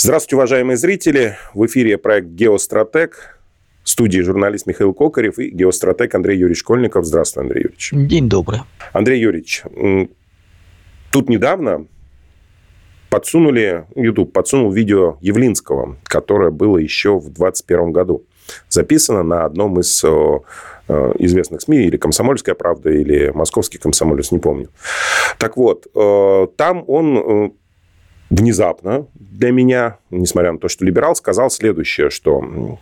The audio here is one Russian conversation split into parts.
Здравствуйте, уважаемые зрители. В эфире проект «Геостратег». В студии журналист Михаил Кокарев и геостратег Андрей Юрьевич Школьников. Здравствуй, Андрей Юрьевич. День добрый. Андрей Юрьевич, тут недавно подсунули, YouTube подсунул видео Явлинского, которое было еще в 2021 году. Записано на одном из э, э, известных СМИ, или «Комсомольская правда», или «Московский комсомолец», не помню. Так вот, э, там он внезапно для меня, несмотря на то, что либерал, сказал следующее, что в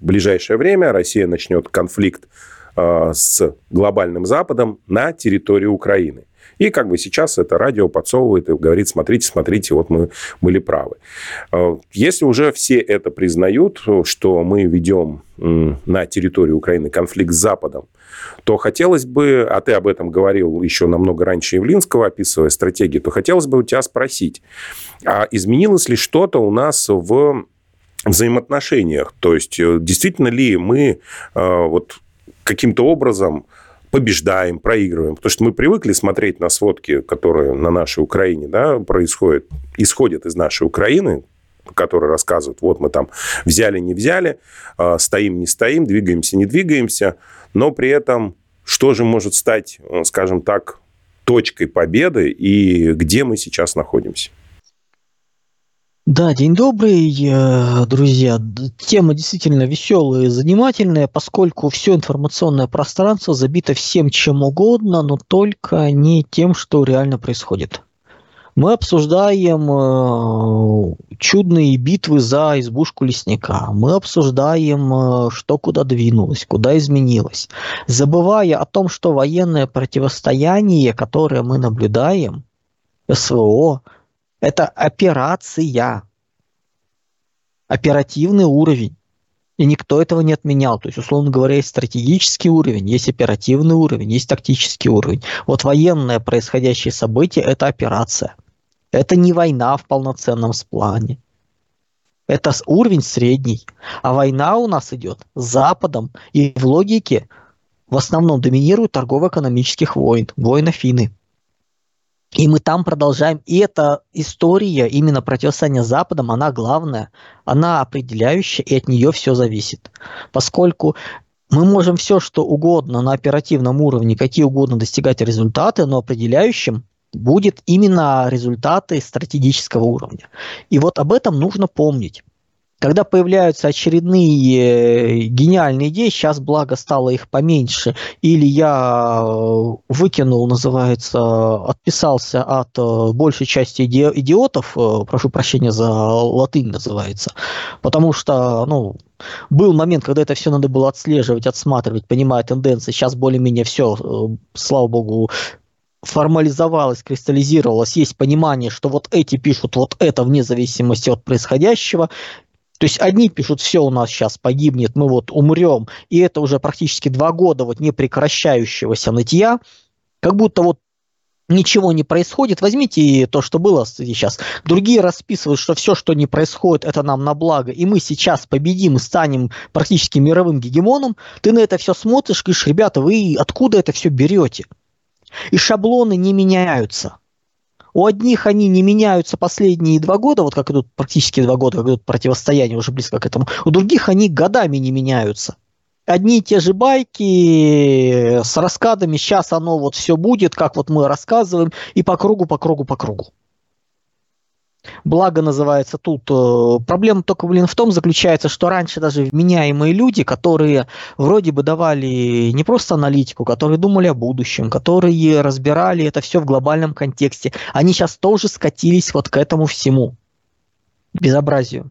ближайшее время Россия начнет конфликт с глобальным Западом на территории Украины. И как бы сейчас это радио подсовывает и говорит, смотрите, смотрите, вот мы были правы. А, если уже все это признают, что мы ведем на территории Украины конфликт с Западом, то хотелось бы, а ты об этом говорил еще намного раньше Явлинского, описывая стратегии, то хотелось бы у тебя спросить, а изменилось ли что-то у нас в взаимоотношениях? То есть, э, действительно ли мы э, вот каким-то образом побеждаем, проигрываем. Потому что мы привыкли смотреть на сводки, которые на нашей Украине да, происходят, исходят из нашей Украины, которые рассказывают, вот мы там взяли, не взяли, а, стоим, не стоим, двигаемся, не двигаемся, но при этом что же может стать, скажем так, точкой победы и где мы сейчас находимся? Да, день добрый, э, друзья. Тема действительно веселая и занимательная, поскольку все информационное пространство забито всем чем угодно, но только не тем, что реально происходит. Мы обсуждаем э, чудные битвы за избушку лесника. Мы обсуждаем, э, что куда двинулось, куда изменилось. Забывая о том, что военное противостояние, которое мы наблюдаем, СВО, это операция. Оперативный уровень. И никто этого не отменял. То есть, условно говоря, есть стратегический уровень, есть оперативный уровень, есть тактический уровень. Вот военное происходящее событие – это операция. Это не война в полноценном плане. Это уровень средний. А война у нас идет с Западом. И в логике в основном доминируют торгово-экономических войн. Войн Афины. И мы там продолжаем. И эта история именно противостояния с Западом, она главная, она определяющая, и от нее все зависит. Поскольку мы можем все, что угодно на оперативном уровне, какие угодно достигать результаты, но определяющим будет именно результаты стратегического уровня. И вот об этом нужно помнить когда появляются очередные э, гениальные идеи, сейчас благо стало их поменьше, или я э, выкинул, называется, отписался от э, большей части иди- идиотов, прошу прощения за латынь называется, потому что, ну, был момент, когда это все надо было отслеживать, отсматривать, понимая тенденции. Сейчас более-менее все, слава богу, формализовалось, кристаллизировалось, есть понимание, что вот эти пишут вот это вне зависимости от происходящего, то есть одни пишут, все у нас сейчас погибнет, мы вот умрем, и это уже практически два года вот непрекращающегося нытья, как будто вот ничего не происходит. Возьмите то, что было сейчас. Другие расписывают, что все, что не происходит, это нам на благо, и мы сейчас победим и станем практически мировым гегемоном. Ты на это все смотришь, говоришь, ребята, вы откуда это все берете? И шаблоны не меняются. У одних они не меняются последние два года, вот как идут практически два года, как идут противостояние уже близко к этому. У других они годами не меняются. Одни и те же байки с раскадами, сейчас оно вот все будет, как вот мы рассказываем, и по кругу, по кругу, по кругу. Благо называется тут. Э, проблема только, блин, в том заключается, что раньше даже вменяемые люди, которые вроде бы давали не просто аналитику, которые думали о будущем, которые разбирали это все в глобальном контексте, они сейчас тоже скатились вот к этому всему безобразию.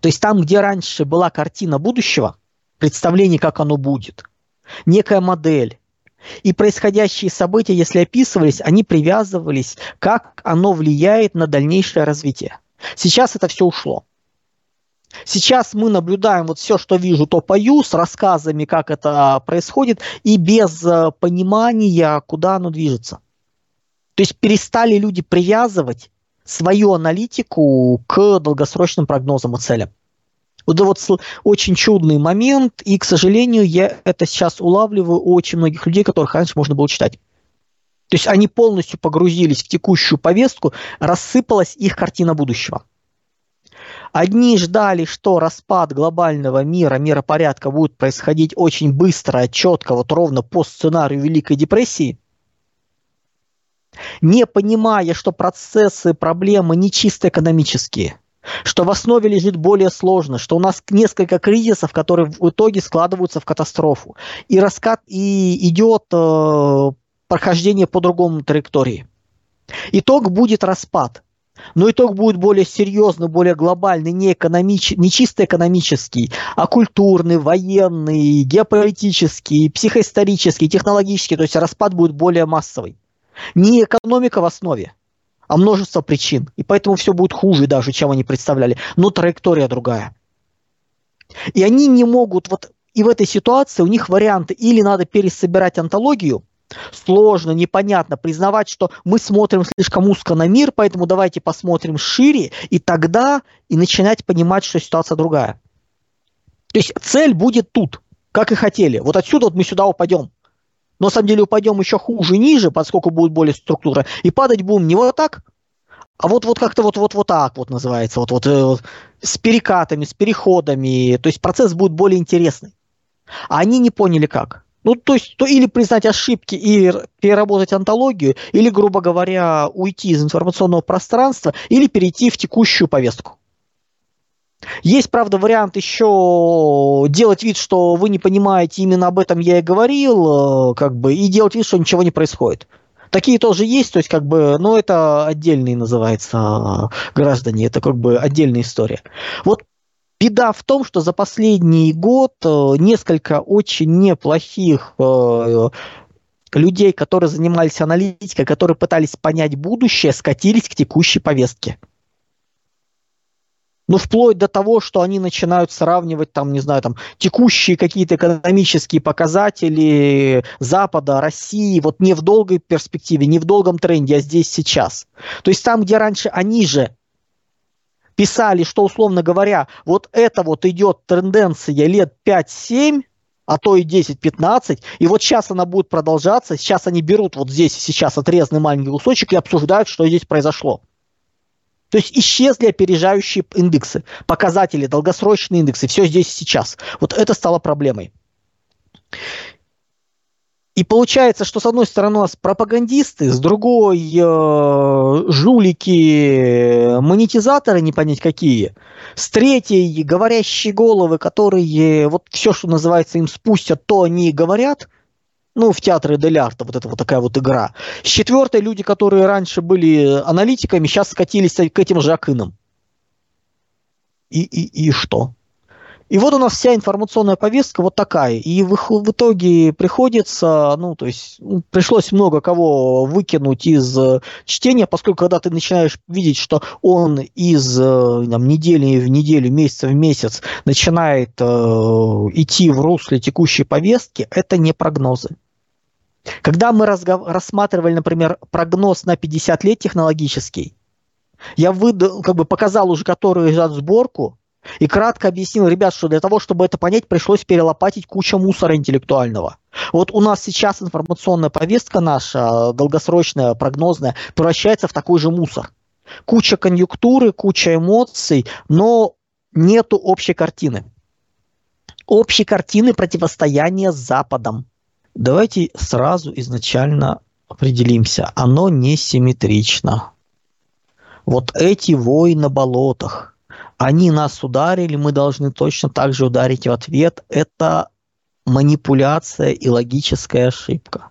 То есть там, где раньше была картина будущего, представление, как оно будет, некая модель, и происходящие события, если описывались, они привязывались, как оно влияет на дальнейшее развитие. Сейчас это все ушло. Сейчас мы наблюдаем вот все, что вижу, то пою, с рассказами, как это происходит, и без э, понимания, куда оно движется. То есть перестали люди привязывать свою аналитику к долгосрочным прогнозам и целям. Вот это вот очень чудный момент, и, к сожалению, я это сейчас улавливаю у очень многих людей, которых раньше можно было читать. То есть они полностью погрузились в текущую повестку, рассыпалась их картина будущего. Одни ждали, что распад глобального мира, миропорядка будет происходить очень быстро, четко, вот ровно по сценарию Великой депрессии, не понимая, что процессы, проблемы не чисто экономические, что в основе лежит более сложно, что у нас несколько кризисов, которые в итоге складываются в катастрофу. И раскат и идет э, прохождение по другому траектории. Итог будет распад. Но итог будет более серьезный, более глобальный, не, экономич... не чисто экономический, а культурный, военный, геополитический, психоисторический, технологический. То есть распад будет более массовый. Не экономика в основе, а множество причин. И поэтому все будет хуже даже, чем они представляли. Но траектория другая. И они не могут, вот и в этой ситуации у них варианты, или надо пересобирать антологию, сложно, непонятно, признавать, что мы смотрим слишком узко на мир, поэтому давайте посмотрим шире, и тогда и начинать понимать, что ситуация другая. То есть цель будет тут, как и хотели. Вот отсюда вот мы сюда упадем. Но на самом деле упадем еще хуже ниже, поскольку будет более структура, и падать будем не вот так, а вот, вот как-то вот, вот, вот так вот называется, вот, вот, вот с перекатами, с переходами, то есть процесс будет более интересный. А они не поняли как. Ну, то есть, то или признать ошибки и переработать антологию, или, грубо говоря, уйти из информационного пространства, или перейти в текущую повестку. Есть, правда, вариант еще делать вид, что вы не понимаете, именно об этом я и говорил, э, как бы, и делать вид, что ничего не происходит. Такие тоже есть, то есть как бы, ну это отдельные называется граждане, это как бы отдельная история. Вот беда в том, что за последний год э, несколько очень неплохих э, людей, которые занимались аналитикой, которые пытались понять будущее, скатились к текущей повестке. Ну, вплоть до того, что они начинают сравнивать, там, не знаю, там, текущие какие-то экономические показатели Запада, России, вот не в долгой перспективе, не в долгом тренде, а здесь сейчас. То есть там, где раньше они же писали, что, условно говоря, вот это вот идет тенденция лет 5-7, а то и 10-15, и вот сейчас она будет продолжаться, сейчас они берут вот здесь сейчас отрезанный маленький кусочек и обсуждают, что здесь произошло. То есть исчезли опережающие индексы, показатели, долгосрочные индексы, все здесь и сейчас. Вот это стало проблемой. И получается, что с одной стороны у нас пропагандисты, с другой э, жулики, монетизаторы, не понять какие, с третьей говорящие головы, которые вот все, что называется, им спустят, то они и говорят – ну, в театре Дель Арта, вот это вот такая вот игра. С четвертой люди, которые раньше были аналитиками, сейчас скатились к этим же Акынам. И, и, и что? И вот у нас вся информационная повестка вот такая. И в, в итоге приходится, ну, то есть ну, пришлось много кого выкинуть из э, чтения, поскольку когда ты начинаешь видеть, что он из э, там, недели в неделю, месяца в месяц начинает э, идти в русле текущей повестки, это не прогнозы. Когда мы разгов... рассматривали, например, прогноз на 50 лет технологический, я выдал, как бы показал уже которую лежат сборку, и кратко объяснил, ребят, что для того, чтобы это понять, пришлось перелопатить кучу мусора интеллектуального. Вот у нас сейчас информационная повестка наша, долгосрочная, прогнозная, превращается в такой же мусор. Куча конъюнктуры, куча эмоций, но нету общей картины. Общей картины противостояния с Западом. Давайте сразу изначально определимся. Оно не симметрично. Вот эти вои на болотах, они нас ударили, мы должны точно так же ударить в ответ. Это манипуляция и логическая ошибка.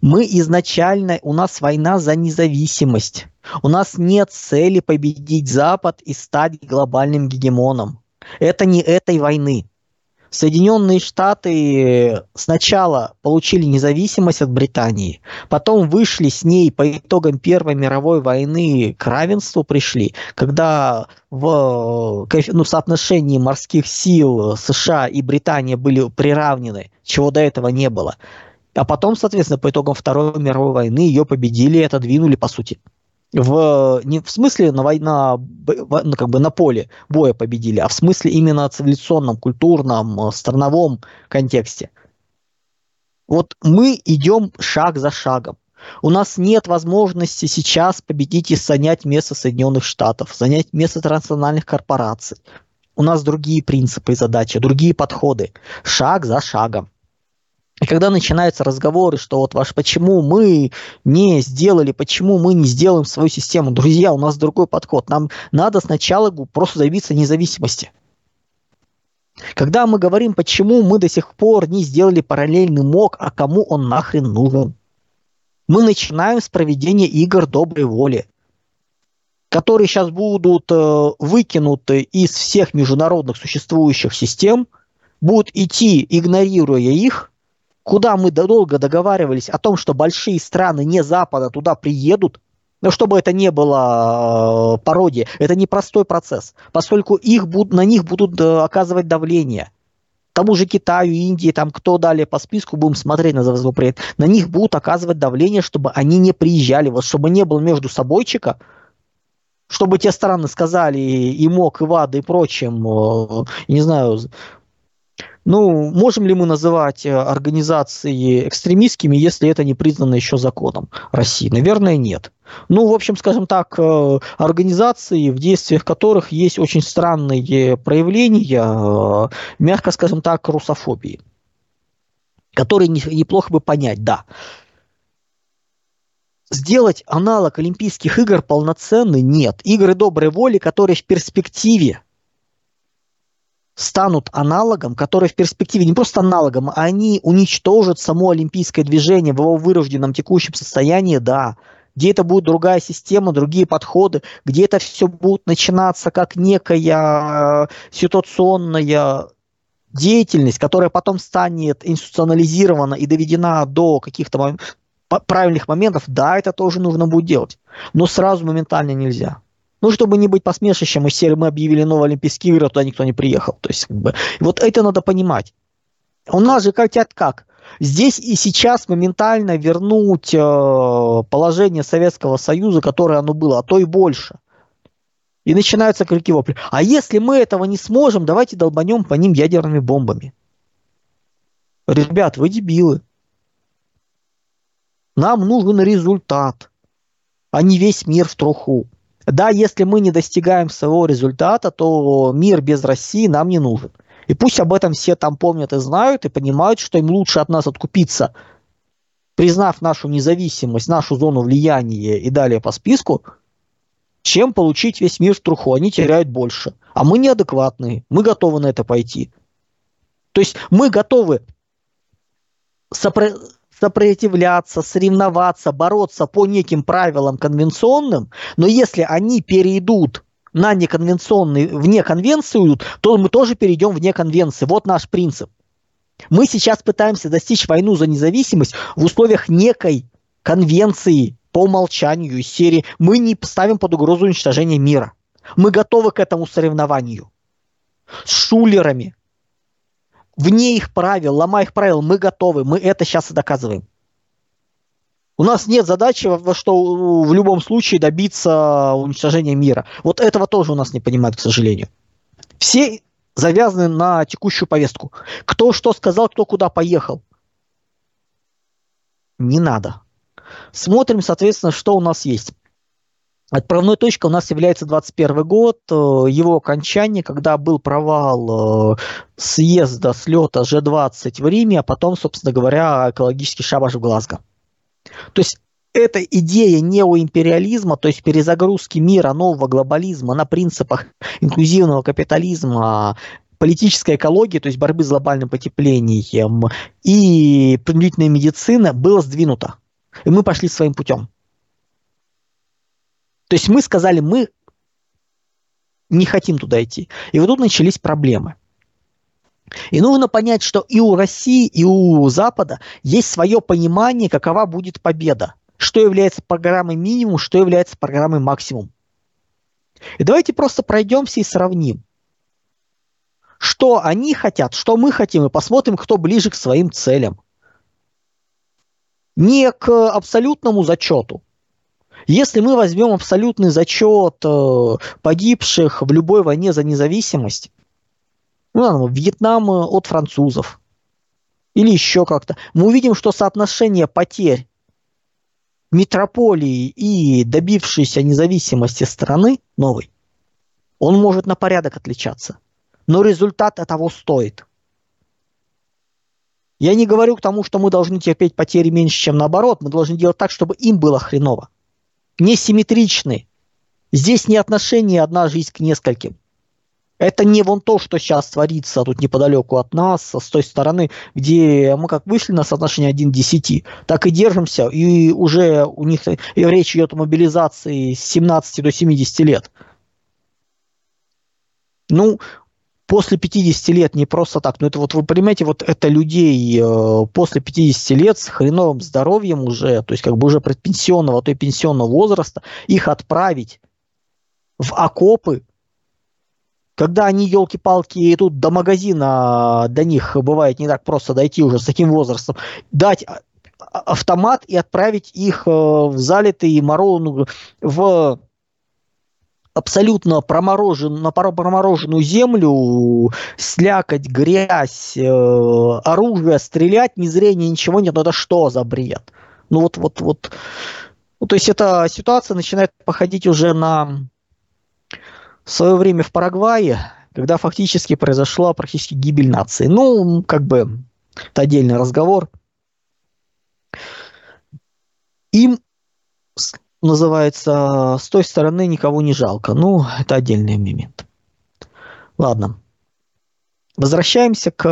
Мы изначально, у нас война за независимость. У нас нет цели победить Запад и стать глобальным гегемоном. Это не этой войны. Соединенные Штаты сначала получили независимость от Британии, потом вышли с ней по итогам Первой мировой войны к равенству пришли, когда в ну, соотношении морских сил США и Британия были приравнены, чего до этого не было. А потом, соответственно, по итогам Второй мировой войны ее победили и отодвинули, по сути в, не в смысле на война, ну, как бы на поле боя победили, а в смысле именно цивилизационном, культурном, э, страновом контексте. Вот мы идем шаг за шагом. У нас нет возможности сейчас победить и занять место Соединенных Штатов, занять место транснациональных корпораций. У нас другие принципы и задачи, другие подходы. Шаг за шагом. И когда начинаются разговоры, что вот ваш, почему мы не сделали, почему мы не сделаем свою систему, друзья, у нас другой подход. Нам надо сначала просто добиться независимости. Когда мы говорим, почему мы до сих пор не сделали параллельный МОК, а кому он нахрен нужен? Мы начинаем с проведения игр доброй воли, которые сейчас будут э, выкинуты из всех международных существующих систем, будут идти, игнорируя их, куда мы долго договаривались о том, что большие страны не Запада туда приедут, но чтобы это не было э, пародией, это непростой процесс, поскольку их будут, на них будут э, оказывать давление. Тому же Китаю, Индии, там кто далее по списку, будем смотреть на законопроект, на них будут оказывать давление, чтобы они не приезжали, вот чтобы не было между собойчика, чтобы те страны сказали и МОК, и ВАДА и прочим, э, не знаю, ну, можем ли мы называть э, организации экстремистскими, если это не признано еще законом России? Наверное, нет. Ну, в общем, скажем так, э, организации, в действиях которых есть очень странные проявления, э, мягко скажем так, русофобии, которые неплохо бы понять, да. Сделать аналог Олимпийских игр полноценный нет. Игры доброй воли, которые в перспективе станут аналогом, который в перспективе не просто аналогом, а они уничтожат само олимпийское движение в его вырожденном текущем состоянии, да, где это будет другая система, другие подходы, где это все будет начинаться как некая э, ситуационная деятельность, которая потом станет институционализирована и доведена до каких-то правильных моментов, да, это тоже нужно будет делать. Но сразу моментально нельзя. Ну, чтобы не быть посмешищем из серии мы объявили новые Олимпийские игры, туда никто не приехал. То есть, как бы, вот это надо понимать. У нас же хотят как? Здесь и сейчас моментально вернуть э, положение Советского Союза, которое оно было, а то и больше. И начинаются крики вопли. А если мы этого не сможем, давайте долбанем по ним ядерными бомбами. Ребят, вы дебилы. Нам нужен результат, а не весь мир в труху. Да, если мы не достигаем своего результата, то мир без России нам не нужен. И пусть об этом все там помнят и знают, и понимают, что им лучше от нас откупиться, признав нашу независимость, нашу зону влияния и далее по списку, чем получить весь мир в труху. Они теряют больше. А мы неадекватные, мы готовы на это пойти. То есть мы готовы сопро сопротивляться, соревноваться, бороться по неким правилам конвенционным, но если они перейдут на неконвенционный, вне конвенции уйдут, то мы тоже перейдем вне конвенции. Вот наш принцип. Мы сейчас пытаемся достичь войну за независимость в условиях некой конвенции по умолчанию серии «Мы не ставим под угрозу уничтожения мира». Мы готовы к этому соревнованию. С шулерами, вне их правил, ломая их правил, мы готовы, мы это сейчас и доказываем. У нас нет задачи, что в любом случае добиться уничтожения мира. Вот этого тоже у нас не понимают, к сожалению. Все завязаны на текущую повестку. Кто что сказал, кто куда поехал. Не надо. Смотрим, соответственно, что у нас есть. Отправной точкой у нас является 21 год, э, его окончание, когда был провал э, съезда, слета G20 в Риме, а потом, собственно говоря, экологический шабаш в Глазго. То есть эта идея неоимпериализма, то есть перезагрузки мира, нового глобализма на принципах инклюзивного капитализма, политической экологии, то есть борьбы с глобальным потеплением и принудительной медицины было сдвинуто. И мы пошли своим путем. То есть мы сказали, мы не хотим туда идти. И вот тут начались проблемы. И нужно понять, что и у России, и у Запада есть свое понимание, какова будет победа. Что является программой минимум, что является программой максимум. И давайте просто пройдемся и сравним. Что они хотят, что мы хотим, и посмотрим, кто ближе к своим целям. Не к абсолютному зачету, если мы возьмем абсолютный зачет э, погибших в любой войне за независимость, ну, ладно, Вьетнам э, от французов или еще как-то, мы увидим, что соотношение потерь метрополии и добившейся независимости страны новой, он может на порядок отличаться. Но результат того стоит. Я не говорю к тому, что мы должны терпеть потери меньше, чем наоборот. Мы должны делать так, чтобы им было хреново. Несимметричны. Здесь не отношение одна жизнь к нескольким. Это не вон то, что сейчас творится тут неподалеку от нас, с той стороны, где мы как вышли на соотношение 1 к 10, так и держимся, и уже у них и речь идет о мобилизации с 17 до 70 лет. Ну, после 50 лет не просто так, но это вот вы понимаете, вот это людей э, после 50 лет с хреновым здоровьем уже, то есть как бы уже предпенсионного, а то и пенсионного возраста, их отправить в окопы, когда они, елки-палки, идут до магазина, до них бывает не так просто дойти уже с таким возрастом, дать а, а, автомат и отправить их э, в залитый мороз, ну, в абсолютно проморожен, на промороженную землю, слякоть, грязь, э, оружие, стрелять, ни зрения, ничего нет. Ну это что за бред? Ну вот, вот, вот. Ну, то есть эта ситуация начинает походить уже на в свое время в Парагвае, когда фактически произошла практически гибель нации. Ну, как бы, это отдельный разговор. Им называется с той стороны никого не жалко. Ну, это отдельный момент. Ладно. Возвращаемся к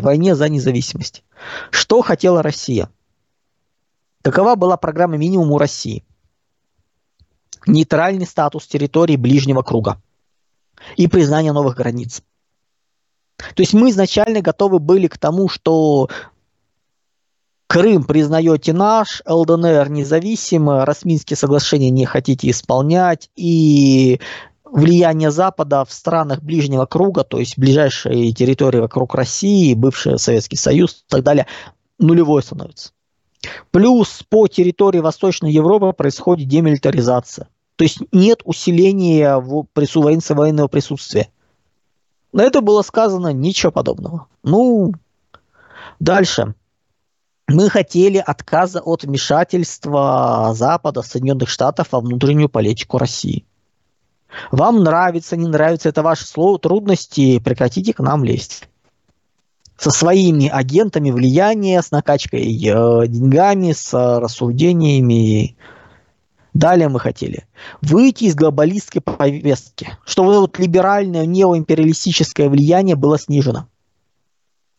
войне за независимость. Что хотела Россия? Какова была программа минимум у России? нейтральный статус территории ближнего круга и признание новых границ. То есть мы изначально готовы были к тому, что Крым признаете наш, ЛДНР независимо, Расминские соглашения не хотите исполнять, и влияние Запада в странах ближнего круга, то есть ближайшие территории вокруг России, бывший Советский Союз и так далее, нулевой становится. Плюс по территории Восточной Европы происходит демилитаризация. То есть нет усиления в прису, военного присутствия. На это было сказано ничего подобного. Ну, дальше. Мы хотели отказа от вмешательства Запада, Соединенных Штатов во внутреннюю политику России. Вам нравится, не нравится, это ваше слово, трудности, прекратите к нам лезть со своими агентами влияния, с накачкой э, деньгами, с э, рассуждениями. Далее мы хотели выйти из глобалистской повестки, чтобы вот либеральное неоимпериалистическое влияние было снижено.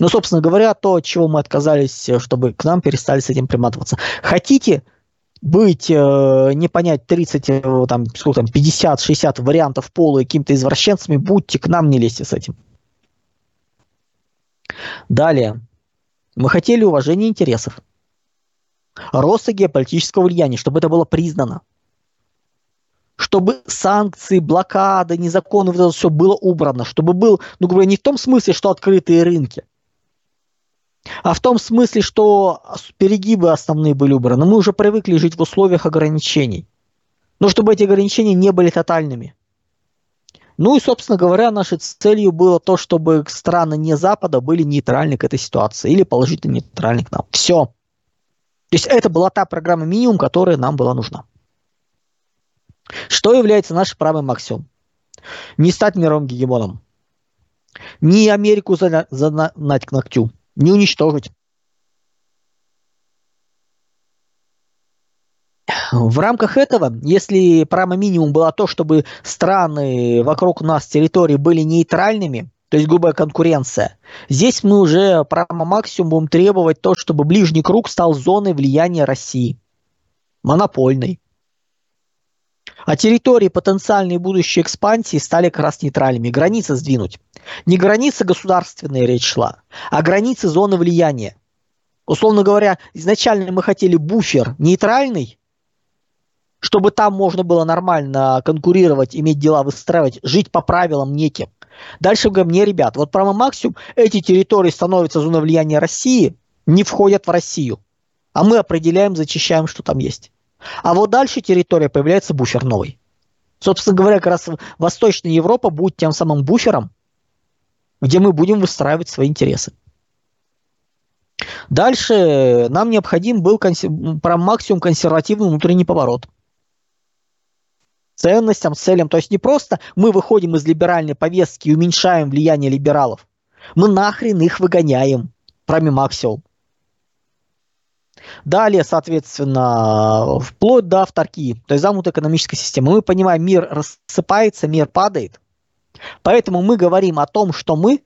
Ну, собственно говоря, то, от чего мы отказались, чтобы к нам перестали с этим приматываться. Хотите быть, э, не понять, 30, э, там, сколько там, 50-60 вариантов пола и какими-то извращенцами, будьте, к нам не лезьте с этим. Далее. Мы хотели уважения интересов. Роста геополитического влияния, чтобы это было признано. Чтобы санкции, блокады, незаконы, вот это все было убрано. Чтобы был, ну говоря, не в том смысле, что открытые рынки, а в том смысле, что перегибы основные были убраны. Мы уже привыкли жить в условиях ограничений. Но чтобы эти ограничения не были тотальными. Ну и, собственно говоря, нашей целью было то, чтобы страны не Запада были нейтральны к этой ситуации или положительно нейтральны к нам. Все. То есть это была та программа минимум, которая нам была нужна. Что является нашей правой максимум? Не стать мировым гегемоном. Не Америку загнать к ногтю. Не уничтожить. В рамках этого, если прямо минимум было то, чтобы страны вокруг нас территории были нейтральными, то есть грубая конкуренция, здесь мы уже прямо максимум будем требовать то, чтобы ближний круг стал зоной влияния России, монопольной. А территории потенциальной будущей экспансии стали как раз нейтральными. Границы сдвинуть. Не границы государственные речь шла, а границы зоны влияния. Условно говоря, изначально мы хотели буфер нейтральный, чтобы там можно было нормально конкурировать, иметь дела выстраивать, жить по правилам неким. Дальше говорим, не, ребят, вот прямо максимум эти территории становятся зоной влияния России, не входят в Россию. А мы определяем, зачищаем, что там есть. А вот дальше территория появляется буфер новый. Собственно говоря, как раз Восточная Европа будет тем самым буфером, где мы будем выстраивать свои интересы. Дальше нам необходим был консер... про максимум консервативный внутренний поворот. Ценностям, целям. То есть не просто мы выходим из либеральной повестки и уменьшаем влияние либералов. Мы нахрен их выгоняем. Прами максимум. Далее, соответственно, вплоть до авторки, то есть замкнутой экономической системы. Мы понимаем, мир рассыпается, мир падает. Поэтому мы говорим о том, что мы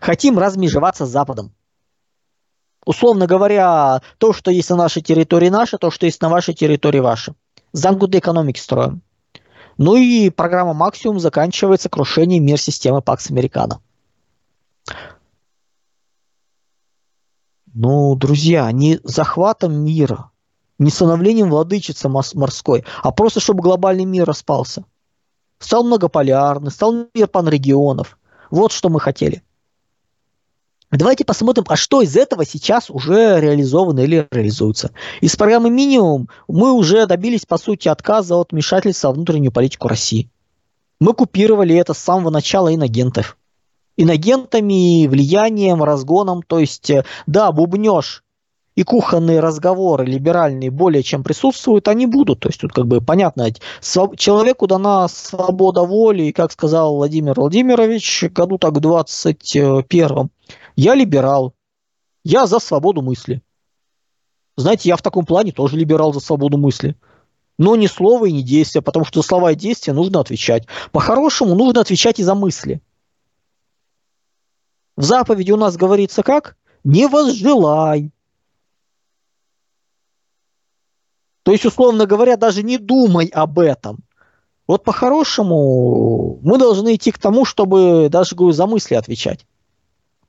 хотим размежеваться с Западом. Условно говоря, то, что есть на нашей территории наше, то, что есть на вашей территории ваше. Замкнутые экономики строим. Ну и программа «Максимум» заканчивается крушением мир системы Пакс Американо. Ну, друзья, не захватом мира, не становлением владычицы морской, а просто чтобы глобальный мир распался. Стал многополярный, стал мир панрегионов. Вот что мы хотели. Давайте посмотрим, а что из этого сейчас уже реализовано или реализуется. Из программы «Минимум» мы уже добились, по сути, отказа от вмешательства в внутреннюю политику России. Мы купировали это с самого начала инагентов инагентами, влиянием, разгоном. То есть, э, да, бубнеж и кухонные разговоры либеральные более чем присутствуют, они будут. То есть тут как бы понятно, человеку дана свобода воли, и как сказал Владимир Владимирович, году так в 21 я либерал, я за свободу мысли. Знаете, я в таком плане тоже либерал за свободу мысли. Но ни слова и ни действия, потому что за слова и действия нужно отвечать. По-хорошему нужно отвечать и за мысли. В заповеди у нас говорится как? Не возжелай. То есть, условно говоря, даже не думай об этом. Вот по-хорошему мы должны идти к тому, чтобы даже говорю, за мысли отвечать.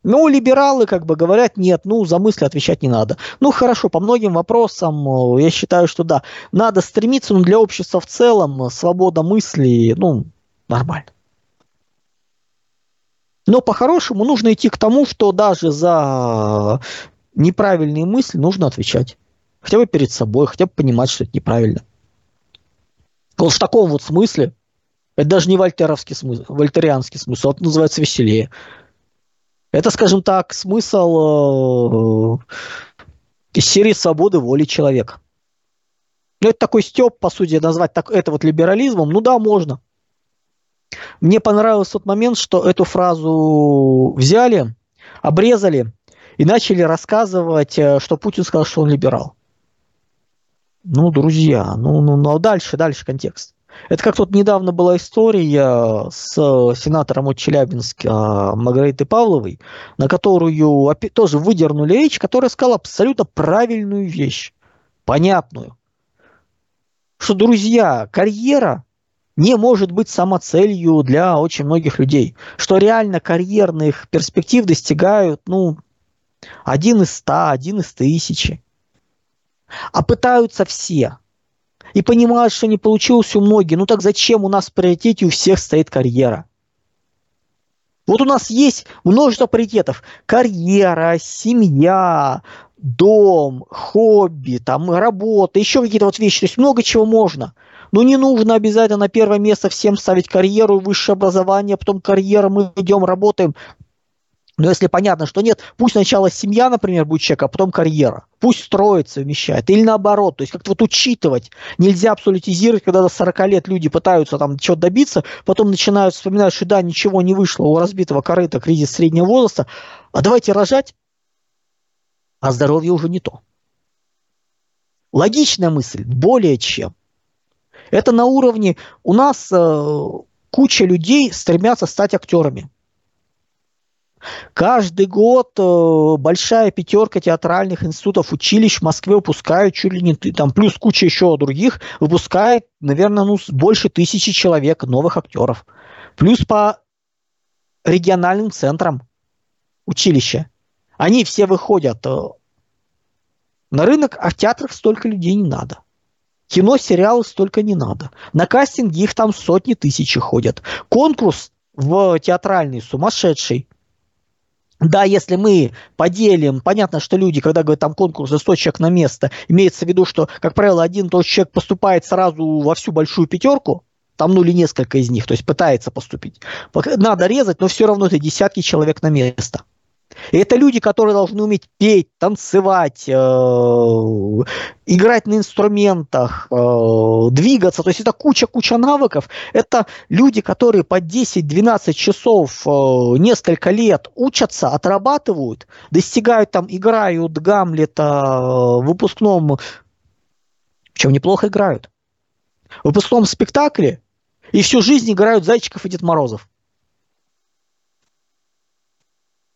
Ну, либералы как бы говорят, нет, ну, за мысли отвечать не надо. Ну, хорошо, по многим вопросам я считаю, что да, надо стремиться, но для общества в целом свобода мысли, ну, нормально. Но по-хорошему нужно идти к тому, что даже за неправильные мысли нужно отвечать. Хотя бы перед собой, хотя бы понимать, что это неправильно. Вот в таком вот смысле, это даже не вольтеровский смысл, вольтерианский смысл, это называется веселее. Это, скажем так, смысл э, из серии свободы воли человека. Ну, это такой степ, по сути, назвать так, это вот либерализмом. Ну да, можно. Мне понравился тот момент, что эту фразу взяли, обрезали и начали рассказывать, э, что Путин сказал, что он либерал. Ну, друзья, ну, ну, ну дальше, дальше контекст. Это как тут недавно была история с сенатором от Челябинска Маргаритой Павловой, на которую тоже выдернули речь, которая сказала абсолютно правильную вещь, понятную. Что, друзья, карьера не может быть самоцелью для очень многих людей. Что реально карьерных перспектив достигают, ну, один из ста, один из тысячи. А пытаются все. И понимают, что не получилось у многих. Ну так зачем у нас в приоритете у всех стоит карьера? Вот у нас есть множество приоритетов. Карьера, семья, дом, хобби, там, работа, еще какие-то вот вещи. То есть много чего можно. Но не нужно обязательно на первое место всем ставить карьеру, высшее образование, потом карьера, мы идем, работаем. Но если понятно, что нет, пусть сначала семья, например, будет человека, а потом карьера. Пусть строится, вмещает. Или наоборот, то есть как-то вот учитывать. Нельзя абсолютизировать, когда до 40 лет люди пытаются там чего-то добиться, потом начинают вспоминать, что да, ничего не вышло, у разбитого корыта кризис среднего возраста, а давайте рожать, а здоровье уже не то. Логичная мысль, более чем. Это на уровне... У нас э, куча людей стремятся стать актерами. Каждый год э, большая пятерка театральных институтов, училищ в Москве выпускают чуть ли не там, плюс куча еще других, выпускает, наверное, ну, больше тысячи человек новых актеров. Плюс по региональным центрам училища. Они все выходят э, на рынок, а в театрах столько людей не надо. Кино, сериалы столько не надо. На кастинги их там сотни тысяч ходят. Конкурс в театральный сумасшедший. Да, если мы поделим, понятно, что люди, когда говорят там конкурс за 100 человек на место, имеется в виду, что, как правило, один тот человек поступает сразу во всю большую пятерку, там ну или несколько из них, то есть пытается поступить. Надо резать, но все равно это десятки человек на место. И это люди, которые должны уметь петь, танцевать, э, играть на инструментах, э, двигаться. То есть это куча-куча навыков. Это люди, которые по 10-12 часов э, несколько лет учатся, отрабатывают, достигают там, играют Гамлета в выпускном, чем неплохо играют. В выпускном спектакле и всю жизнь играют Зайчиков и Дед Морозов.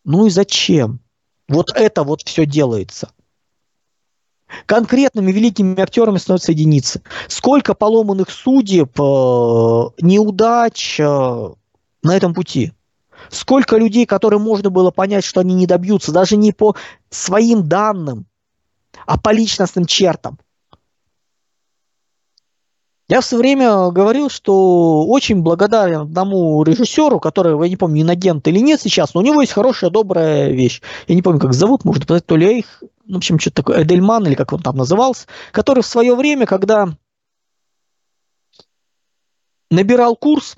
Ну и зачем? Вот это вот все делается. Конкретными великими актерами становятся единицы. Сколько поломанных судеб, э, неудач э, на этом пути. Сколько людей, которые можно было понять, что они не добьются, даже не по своим данным, а по личностным чертам. Я в свое время говорил, что очень благодарен одному режиссеру, который, я не помню, инагент или нет сейчас, но у него есть хорошая, добрая вещь. Я не помню, как зовут, может то ли их, ну, в общем, что-то такое, Эдельман или как он там назывался, который в свое время, когда набирал курс,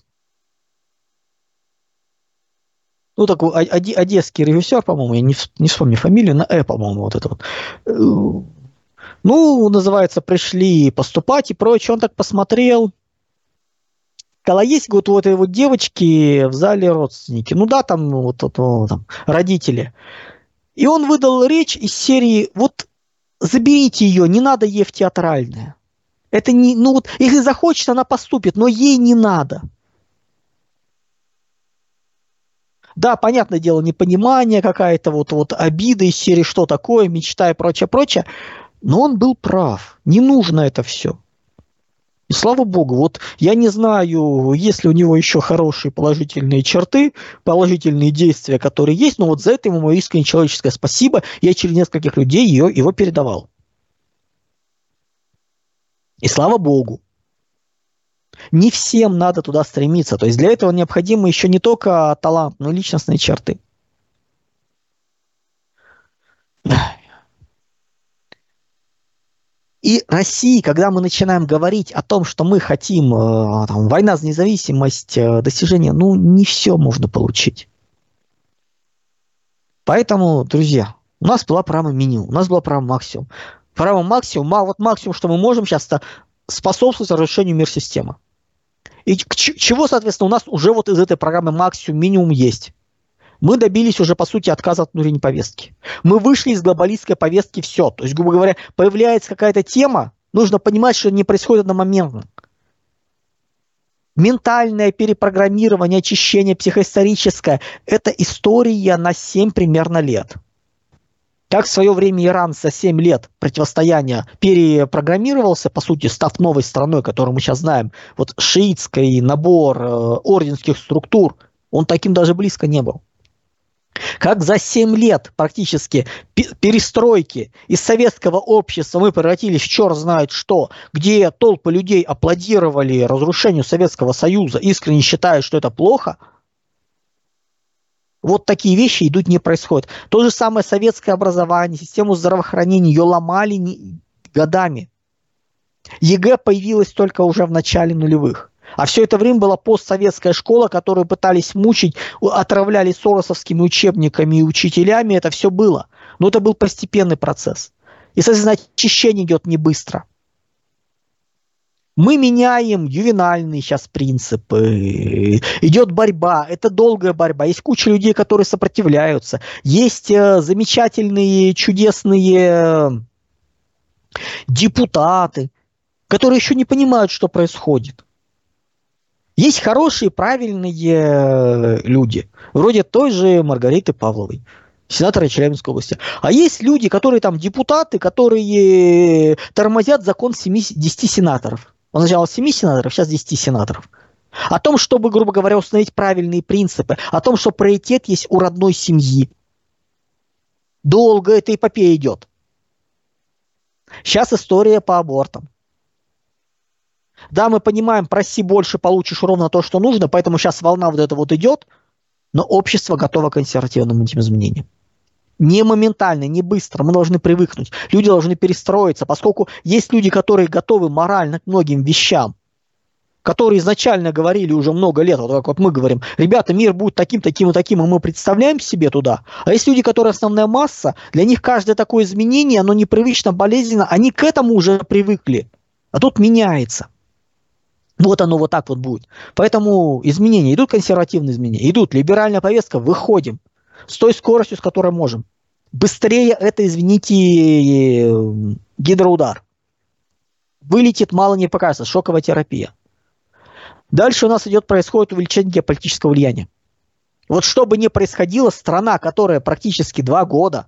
ну, такой одесский режиссер, по-моему, я не, не вспомню фамилию, на Э, по-моему, вот это вот э, ну, называется, пришли поступать и прочее. Он так посмотрел. Когда есть вот у этой вот девочки в зале родственники, ну да, там вот, вот, вот там, родители. И он выдал речь из серии «Вот заберите ее, не надо ей в театральное». Это не, ну вот, если захочет, она поступит, но ей не надо. Да, понятное дело, непонимание какая-то, вот, вот обида из серии «Что такое?», мечта и прочее, прочее. Но он был прав. Не нужно это все. И слава богу, вот я не знаю, есть ли у него еще хорошие положительные черты, положительные действия, которые есть, но вот за это ему мое искреннее человеческое спасибо. Я через нескольких людей ее, его передавал. И слава богу. Не всем надо туда стремиться. То есть для этого необходимы еще не только талант, но и личностные черты. И России, когда мы начинаем говорить о том, что мы хотим э, там, война за независимость, э, достижение, ну, не все можно получить. Поэтому, друзья, у нас была программа минимум, у нас была программа максимум. Программа максимум, вот максимум, что мы можем сейчас, это способствовать разрушению мир-системы. И чего, соответственно, у нас уже вот из этой программы максимум, минимум есть мы добились уже, по сути, отказа от внутренней повестки. Мы вышли из глобалистской повестки все. То есть, грубо говоря, появляется какая-то тема, нужно понимать, что не происходит одномоментно. Ментальное перепрограммирование, очищение психоисторическое – это история на 7 примерно лет. Как в свое время Иран за 7 лет противостояния перепрограммировался, по сути, став новой страной, которую мы сейчас знаем, вот шиитский набор э, орденских структур, он таким даже близко не был. Как за 7 лет практически перестройки из советского общества мы превратились в черт знает что, где толпы людей аплодировали разрушению Советского Союза, искренне считая, что это плохо, вот такие вещи идут не происходят. То же самое советское образование, систему здравоохранения, ее ломали годами. ЕГЭ появилась только уже в начале нулевых. А все это время была постсоветская школа, которую пытались мучить, отравляли соросовскими учебниками и учителями. Это все было. Но это был постепенный процесс. И, соответственно, очищение идет не быстро. Мы меняем ювенальные сейчас принципы, идет борьба, это долгая борьба. Есть куча людей, которые сопротивляются. Есть э, замечательные, чудесные депутаты, которые еще не понимают, что происходит. Есть хорошие, правильные э, люди, вроде той же Маргариты Павловой, сенатора Челябинской области. А есть люди, которые там депутаты, которые тормозят закон 7, 10 сенаторов. Он сначала 7 сенаторов, сейчас 10 сенаторов. О том, чтобы, грубо говоря, установить правильные принципы, о том, что приоритет есть у родной семьи. Долго эта эпопея идет. Сейчас история по абортам. Да, мы понимаем, проси больше, получишь ровно то, что нужно, поэтому сейчас волна вот эта вот идет, но общество готово к консервативным этим изменениям. Не моментально, не быстро, мы должны привыкнуть. Люди должны перестроиться, поскольку есть люди, которые готовы морально к многим вещам. которые изначально говорили уже много лет, вот как вот мы говорим, ребята, мир будет таким, таким и таким, и мы представляем себе туда. А есть люди, которые основная масса, для них каждое такое изменение, оно непривычно, болезненно, они к этому уже привыкли. А тут меняется. Вот оно вот так вот будет. Поэтому изменения идут, консервативные изменения, идут, либеральная повестка, выходим с той скоростью, с которой можем. Быстрее это, извините, гидроудар. Вылетит, мало не покажется, шоковая терапия. Дальше у нас идет, происходит увеличение геополитического влияния. Вот что бы ни происходило, страна, которая практически два года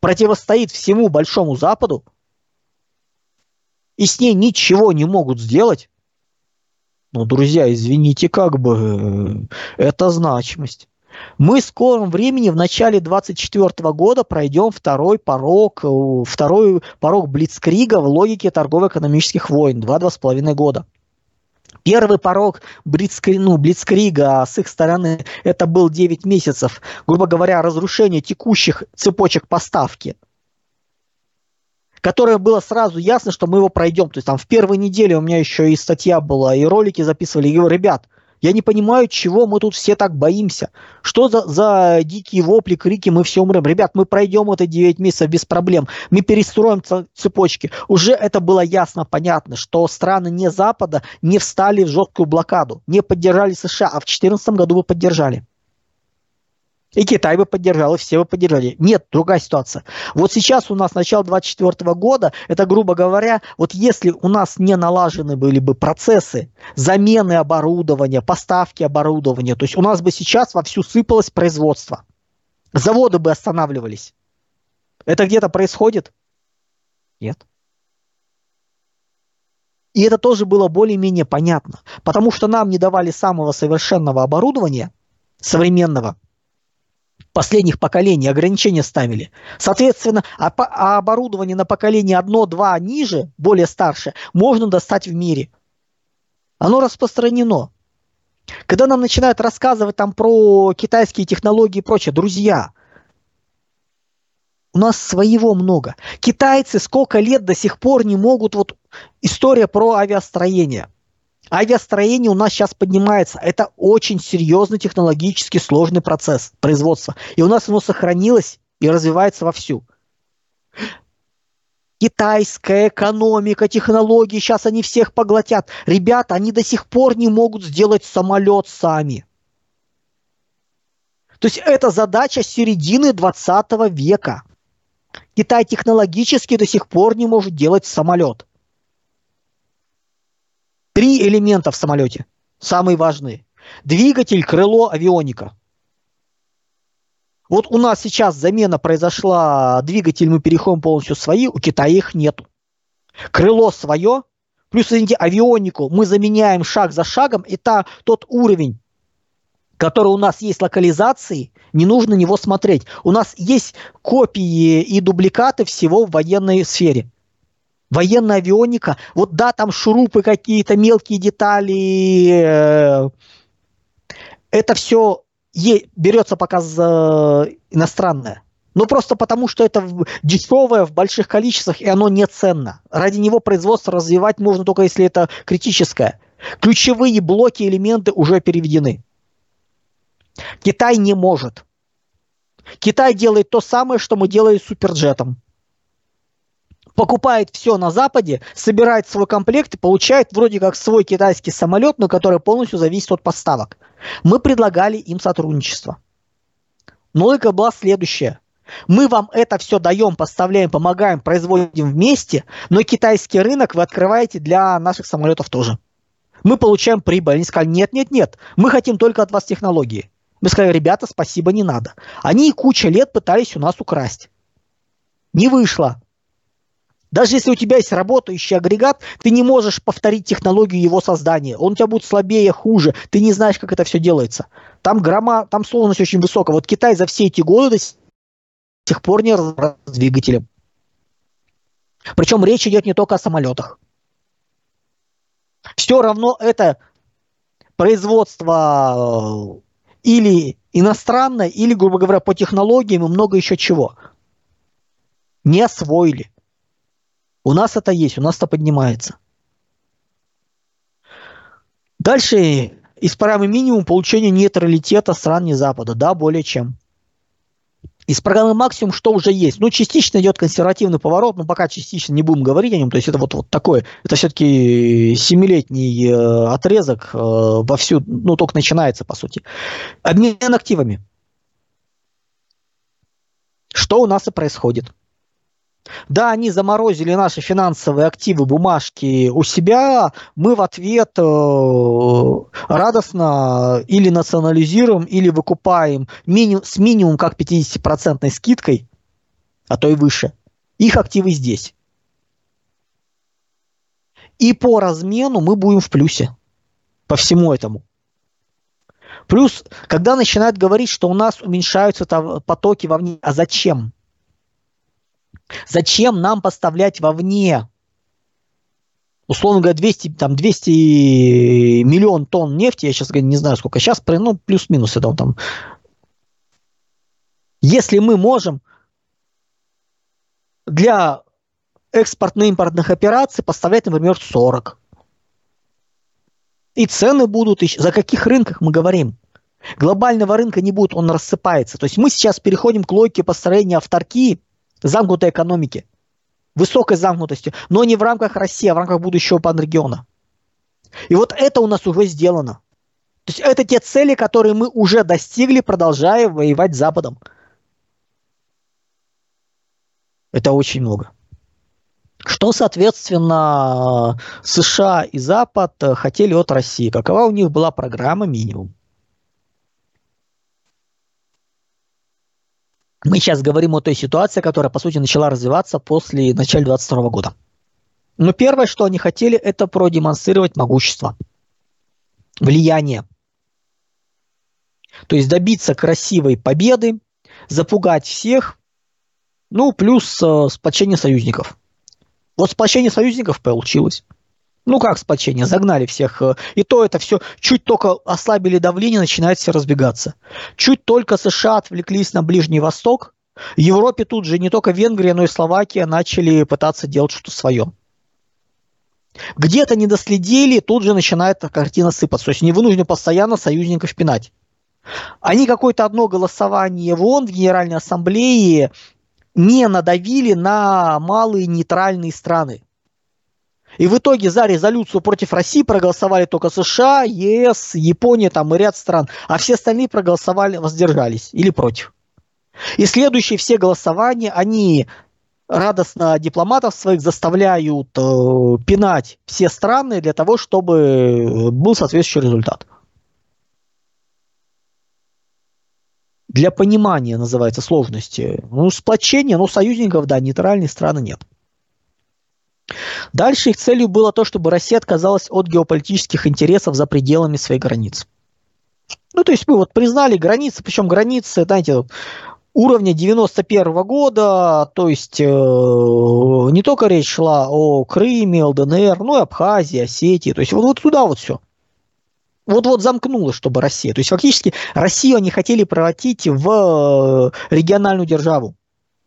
противостоит всему Большому Западу, и с ней ничего не могут сделать, ну, друзья, извините, как бы это значимость. Мы в скором времени, в начале 2024 года, пройдем второй порог, э, второй порог Блицкрига в логике торгово-экономических войн, два-два с половиной года. Первый порог Блицкри, ну, Блицкрига с их стороны это был 9 месяцев, грубо говоря, разрушение текущих цепочек поставки – которое было сразу ясно, что мы его пройдем. То есть там в первой неделе у меня еще и статья была, и ролики записывали. И говорю, ребят, я не понимаю, чего мы тут все так боимся. Что за, за дикие вопли, крики, мы все умрем. Ребят, мы пройдем это 9 месяцев без проблем. Мы перестроим цепочки. Уже это было ясно, понятно, что страны не Запада не встали в жесткую блокаду, не поддержали США, а в 2014 году вы поддержали. И Китай бы поддержал, и все бы поддержали. Нет, другая ситуация. Вот сейчас у нас начало 2024 года, это, грубо говоря, вот если у нас не налажены были бы процессы замены оборудования, поставки оборудования, то есть у нас бы сейчас вовсю сыпалось производство. Заводы бы останавливались. Это где-то происходит? Нет. И это тоже было более-менее понятно, потому что нам не давали самого совершенного оборудования, современного – последних поколений ограничения ставили. Соответственно, а, а оборудование на поколение одно-два ниже, более старше, можно достать в мире. Оно распространено. Когда нам начинают рассказывать там про китайские технологии и прочее, друзья, у нас своего много. Китайцы сколько лет до сих пор не могут, вот история про авиастроение – Авиастроение у нас сейчас поднимается. Это очень серьезный технологически сложный процесс производства. И у нас оно сохранилось и развивается вовсю. Китайская экономика, технологии, сейчас они всех поглотят. Ребята, они до сих пор не могут сделать самолет сами. То есть это задача середины 20 века. Китай технологически до сих пор не может делать самолет. Три элемента в самолете, самые важные. Двигатель, крыло, авионика. Вот у нас сейчас замена произошла, двигатель мы переходим полностью свои, у Китая их нету. Крыло свое, плюс извините, авионику мы заменяем шаг за шагом, и та, тот уровень, который у нас есть локализации, не нужно на него смотреть. У нас есть копии и дубликаты всего в военной сфере военная авионика, вот да, там шурупы какие-то, мелкие детали, э, это все берется пока за иностранное. Ну, просто потому, что это дешевое в больших количествах, и оно не ценно. Ради него производство развивать можно только если это критическое. Ключевые блоки, элементы уже переведены. Китай не может. Китай делает то самое, что мы делали с суперджетом покупает все на Западе, собирает свой комплект и получает вроде как свой китайский самолет, но который полностью зависит от поставок. Мы предлагали им сотрудничество. Но логика была следующая. Мы вам это все даем, поставляем, помогаем, производим вместе, но китайский рынок вы открываете для наших самолетов тоже. Мы получаем прибыль. Они сказали, нет, нет, нет, мы хотим только от вас технологии. Мы сказали, ребята, спасибо, не надо. Они куча лет пытались у нас украсть. Не вышло. Даже если у тебя есть работающий агрегат, ты не можешь повторить технологию его создания. Он у тебя будет слабее, хуже. Ты не знаешь, как это все делается. Там грамма, там сложность очень высокая. Вот Китай за все эти годы до сих пор не разобрался с двигателем. Причем речь идет не только о самолетах. Все равно это производство э, или иностранное, или, грубо говоря, по технологиям и много еще чего. Не освоили. У нас это есть, у нас это поднимается. Дальше программы минимум получение нейтралитета стран не Запада. Да, более чем. Из программы максимум что уже есть? Ну, частично идет консервативный поворот, но пока частично не будем говорить о нем. То есть это вот, вот такое, это все-таки семилетний э, отрезок э, во всю, ну, только начинается, по сути. Обмен активами. Что у нас и происходит. Да, они заморозили наши финансовые активы, бумажки у себя, мы в ответ э, радостно или национализируем, или выкупаем мини, с минимум как 50% скидкой, а то и выше, их активы здесь. И по размену мы будем в плюсе по всему этому. Плюс, когда начинают говорить, что у нас уменьшаются потоки вовне, а зачем? Зачем нам поставлять вовне, условно говоря, 200, там, 200 миллион тонн нефти, я сейчас не знаю сколько, сейчас, ну, плюс-минус это там. Если мы можем для экспортно-импортных операций поставлять, например, 40. И цены будут, за каких рынках мы говорим? Глобального рынка не будет, он рассыпается. То есть мы сейчас переходим к логике построения авторки, замкнутой экономики, высокой замкнутости, но не в рамках России, а в рамках будущего панрегиона. И вот это у нас уже сделано. То есть это те цели, которые мы уже достигли, продолжая воевать с Западом. Это очень много. Что, соответственно, США и Запад хотели от России? Какова у них была программа минимум? Мы сейчас говорим о той ситуации, которая, по сути, начала развиваться после начала 2022 года. Но первое, что они хотели, это продемонстрировать могущество, влияние. То есть добиться красивой победы, запугать всех, ну, плюс э, сплочение союзников. Вот сплочение союзников получилось. Ну как сплочение? Загнали всех. Э, и то это все, чуть только ослабили давление, начинает все разбегаться. Чуть только США отвлеклись на Ближний Восток, в Европе тут же не только Венгрия, но и Словакия начали пытаться делать что-то свое. Где-то не доследили, тут же начинает картина сыпаться. То есть не вынуждены постоянно союзников пинать. Они какое-то одно голосование в ООН, в Генеральной Ассамблее не надавили на малые нейтральные страны. И в итоге за резолюцию против России проголосовали только США, ЕС, Япония там и ряд стран, а все остальные проголосовали, воздержались или против. И следующие все голосования, они радостно дипломатов своих заставляют э, пинать все страны для того, чтобы был соответствующий результат. Для понимания называется сложности. Ну, сплочение, но союзников, да, нейтральные страны нет. Дальше их целью было то, чтобы Россия отказалась от геополитических интересов за пределами своих границ. Ну, то есть мы вот признали границы, причем границы, знаете, уровня 91 года, то есть э, не только речь шла о Крыме, ЛДНР, но и Абхазии, Осетии, то есть вот, вот туда вот все. Вот-вот замкнуло, чтобы Россия. То есть фактически Россию они хотели превратить в э, региональную державу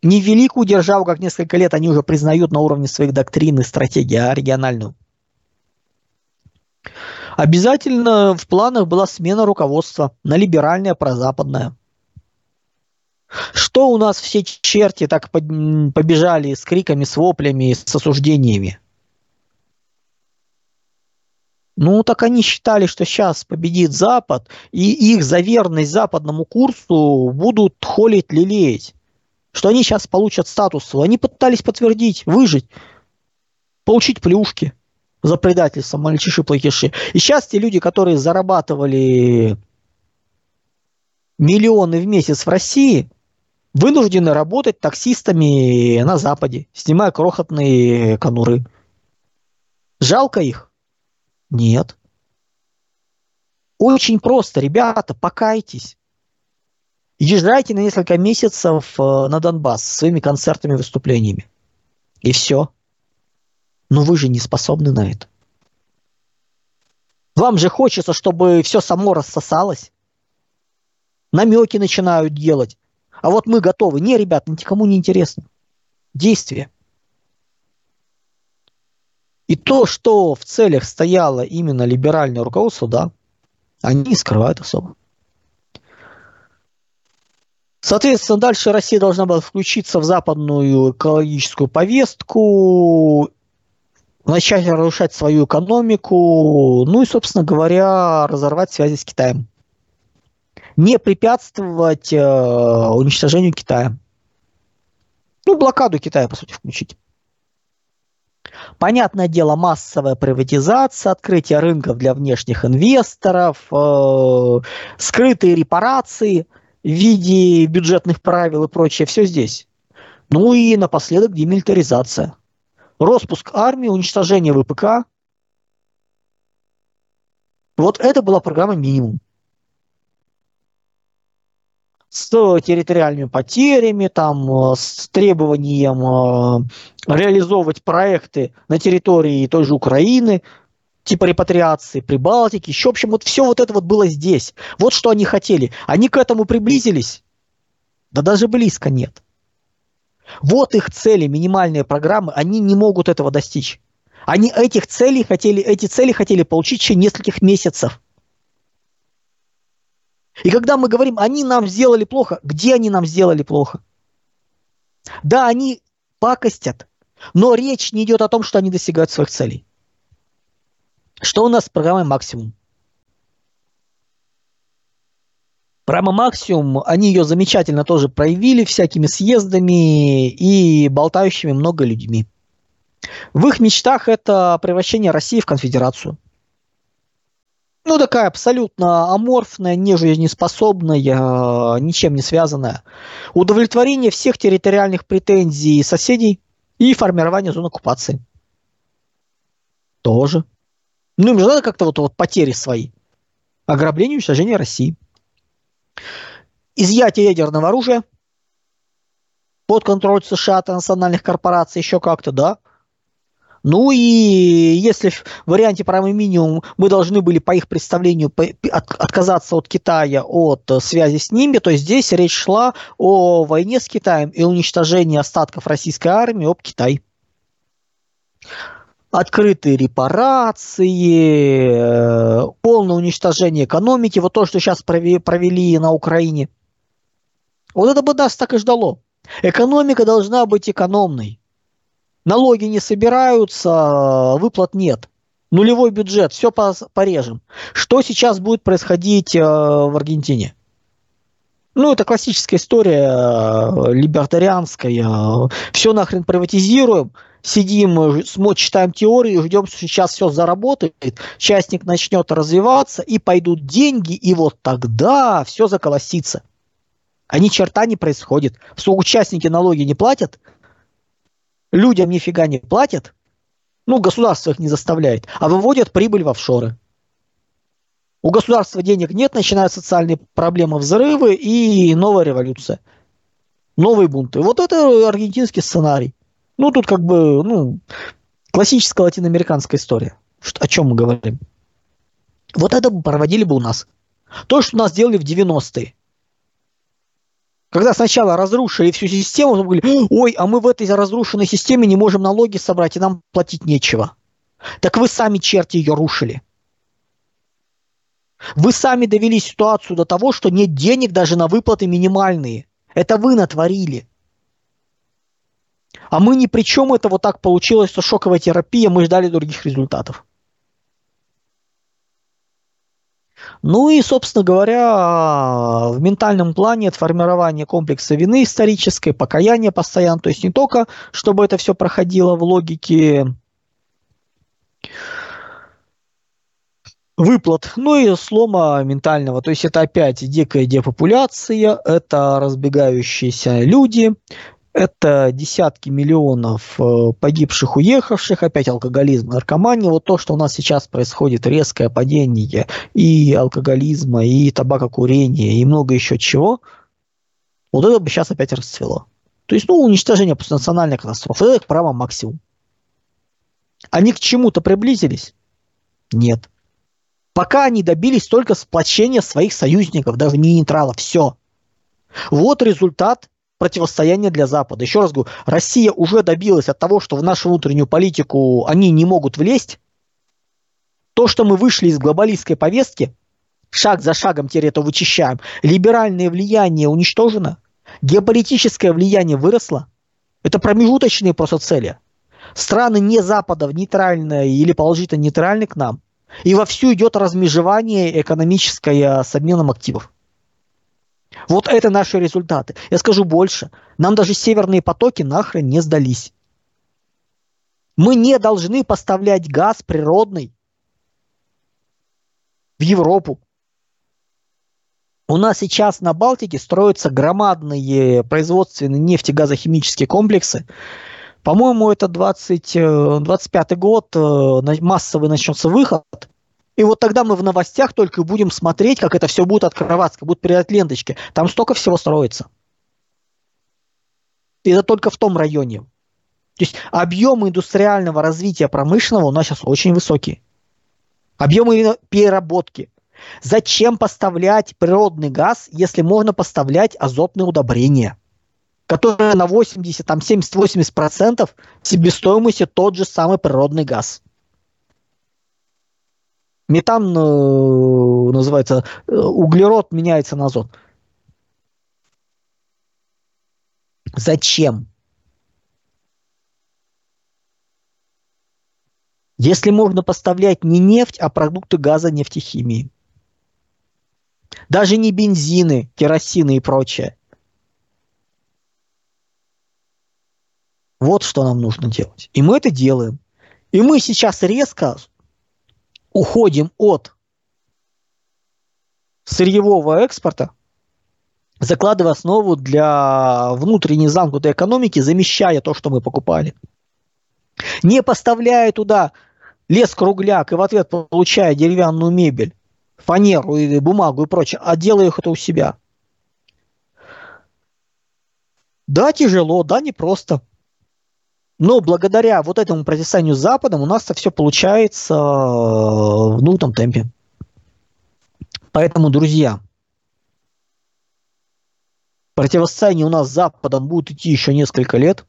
не великую державу, как несколько лет они уже признают на уровне своих доктрин и стратегий, а региональную. Обязательно в планах была смена руководства на либеральное, прозападное. Что у нас все черти так побежали с криками, с воплями, с осуждениями? Ну, так они считали, что сейчас победит Запад, и их за верность западному курсу будут холить, лелеять что они сейчас получат статус. Они пытались подтвердить, выжить, получить плюшки за предательство, мальчиши плохиши. И сейчас те люди, которые зарабатывали миллионы в месяц в России, вынуждены работать таксистами на Западе, снимая крохотные конуры. Жалко их? Нет. Очень просто, ребята, покайтесь. Езжайте на несколько месяцев э, на Донбасс с своими концертами, выступлениями. И все. Но вы же не способны на это. Вам же хочется, чтобы все само рассосалось. Намеки начинают делать. А вот мы готовы. Не, ребят, никому не интересно. Действие. И то, что в целях стояло именно либеральное руководство, да, они не скрывают особо. Соответственно, дальше Россия должна была включиться в западную экологическую повестку, начать разрушать свою экономику, ну и, собственно говоря, разорвать связи с Китаем. Не препятствовать э, уничтожению Китая. Ну, блокаду Китая, по сути, включить. Понятное дело, массовая приватизация, открытие рынков для внешних инвесторов, э, скрытые репарации в виде бюджетных правил и прочее, все здесь. Ну и напоследок демилитаризация. Роспуск армии, уничтожение ВПК. Вот это была программа минимум с территориальными потерями, там, э, с требованием э, реализовывать проекты на территории той же Украины, типа репатриации, Прибалтики, еще, в общем, вот все вот это вот было здесь. Вот что они хотели. Они к этому приблизились? Да даже близко нет. Вот их цели, минимальные программы, они не могут этого достичь. Они этих целей хотели, эти цели хотели получить в нескольких месяцев. И когда мы говорим, они нам сделали плохо, где они нам сделали плохо? Да, они пакостят, но речь не идет о том, что они достигают своих целей. Что у нас с программой «Максимум»? Программа «Максимум», они ее замечательно тоже проявили всякими съездами и болтающими много людьми. В их мечтах это превращение России в конфедерацию – ну, такая абсолютно аморфная, нежизнеспособная, ничем не связанная. Удовлетворение всех территориальных претензий соседей и формирование зон оккупации. Тоже. Ну, им же надо как-то вот, вот потери свои. Ограбление и уничтожение России. Изъятие ядерного оружия под контроль США, национальных корпораций, еще как-то, да. Ну и если в варианте программы минимум мы должны были по их представлению отказаться от Китая, от э, связи с ними, то здесь речь шла о войне с Китаем и уничтожении остатков российской армии об Китай. Открытые репарации, э, полное уничтожение экономики, вот то, что сейчас провели на Украине. Вот это бы нас так и ждало. Экономика должна быть экономной. Налоги не собираются, выплат нет. Нулевой бюджет, все порежем. Что сейчас будет происходить э, в Аргентине? Ну, это классическая история, э, либертарианская. Все нахрен приватизируем, сидим, э, читаем теорию, ждем, что сейчас все заработает, частник начнет развиваться, и пойдут деньги, и вот тогда все заколосится. А ни черта не происходит. Что участники налоги не платят, людям нифига не платят, ну, государство их не заставляет, а выводят прибыль в офшоры. У государства денег нет, начинают социальные проблемы, взрывы и новая революция. Новые бунты. Вот это аргентинский сценарий. Ну, тут как бы, ну, классическая латиноамериканская история. Что, о чем мы говорим? Вот это проводили бы у нас. То, что у нас делали в 90-е. Когда сначала разрушили всю систему, мы говорили, ой, а мы в этой разрушенной системе не можем налоги собрать, и нам платить нечего. Так вы сами, черти, ее рушили. Вы сами довели ситуацию до того, что нет денег даже на выплаты минимальные. Это вы натворили. А мы ни при чем это вот так получилось, что шоковая терапия, мы ждали других результатов. Ну и, собственно говоря, в ментальном плане это формирование комплекса вины исторической, покаяние постоянно, то есть не только, чтобы это все проходило в логике выплат, ну и слома ментального. То есть это опять дикая депопуляция, это разбегающиеся люди, это десятки миллионов э, погибших, уехавших, опять алкоголизм, наркомания. Вот то, что у нас сейчас происходит, резкое падение и алкоголизма, и табакокурения, и много еще чего, вот это бы сейчас опять расцвело. То есть, ну, уничтожение после национальной катастрофы, это их право максимум. Они к чему-то приблизились? Нет. Пока они добились только сплочения своих союзников, даже не нейтралов, все. Вот результат противостояние для Запада. Еще раз говорю, Россия уже добилась от того, что в нашу внутреннюю политику они не могут влезть. То, что мы вышли из глобалистской повестки, шаг за шагом теперь это вычищаем, либеральное влияние уничтожено, геополитическое влияние выросло. Это промежуточные просто цели. Страны не Запада, нейтральные или положительно нейтральны к нам. И вовсю идет размежевание экономическое с обменом активов. Вот это наши результаты. Я скажу больше. Нам даже северные потоки нахрен не сдались. Мы не должны поставлять газ природный в Европу. У нас сейчас на Балтике строятся громадные производственные нефтегазохимические комплексы. По-моему, это 20, 25 э, год, э, массовый начнется выход. И вот тогда мы в новостях только будем смотреть, как это все будет открываться, как будут передать ленточки. Там столько всего строится. И это только в том районе. То есть объемы индустриального развития промышленного у нас сейчас очень высокие. Объемы переработки. Зачем поставлять природный газ, если можно поставлять азотные удобрения, которые на 80, там 70-80% себестоимости тот же самый природный газ? Метан э, называется, э, углерод меняется на азот. Зачем? Если можно поставлять не нефть, а продукты газа нефтехимии. Даже не бензины, керосины и прочее. Вот что нам нужно делать. И мы это делаем. И мы сейчас резко уходим от сырьевого экспорта, закладывая основу для внутренней замкнутой экономики, замещая то, что мы покупали. Не поставляя туда лес-кругляк и в ответ получая деревянную мебель, фанеру и бумагу и прочее, а делая их это у себя. Да, тяжело, да, непросто. Но благодаря вот этому противостоянию с Западом у нас это все получается э, в нужном темпе. Поэтому, друзья, противостояние у нас с Западом будет идти еще несколько лет.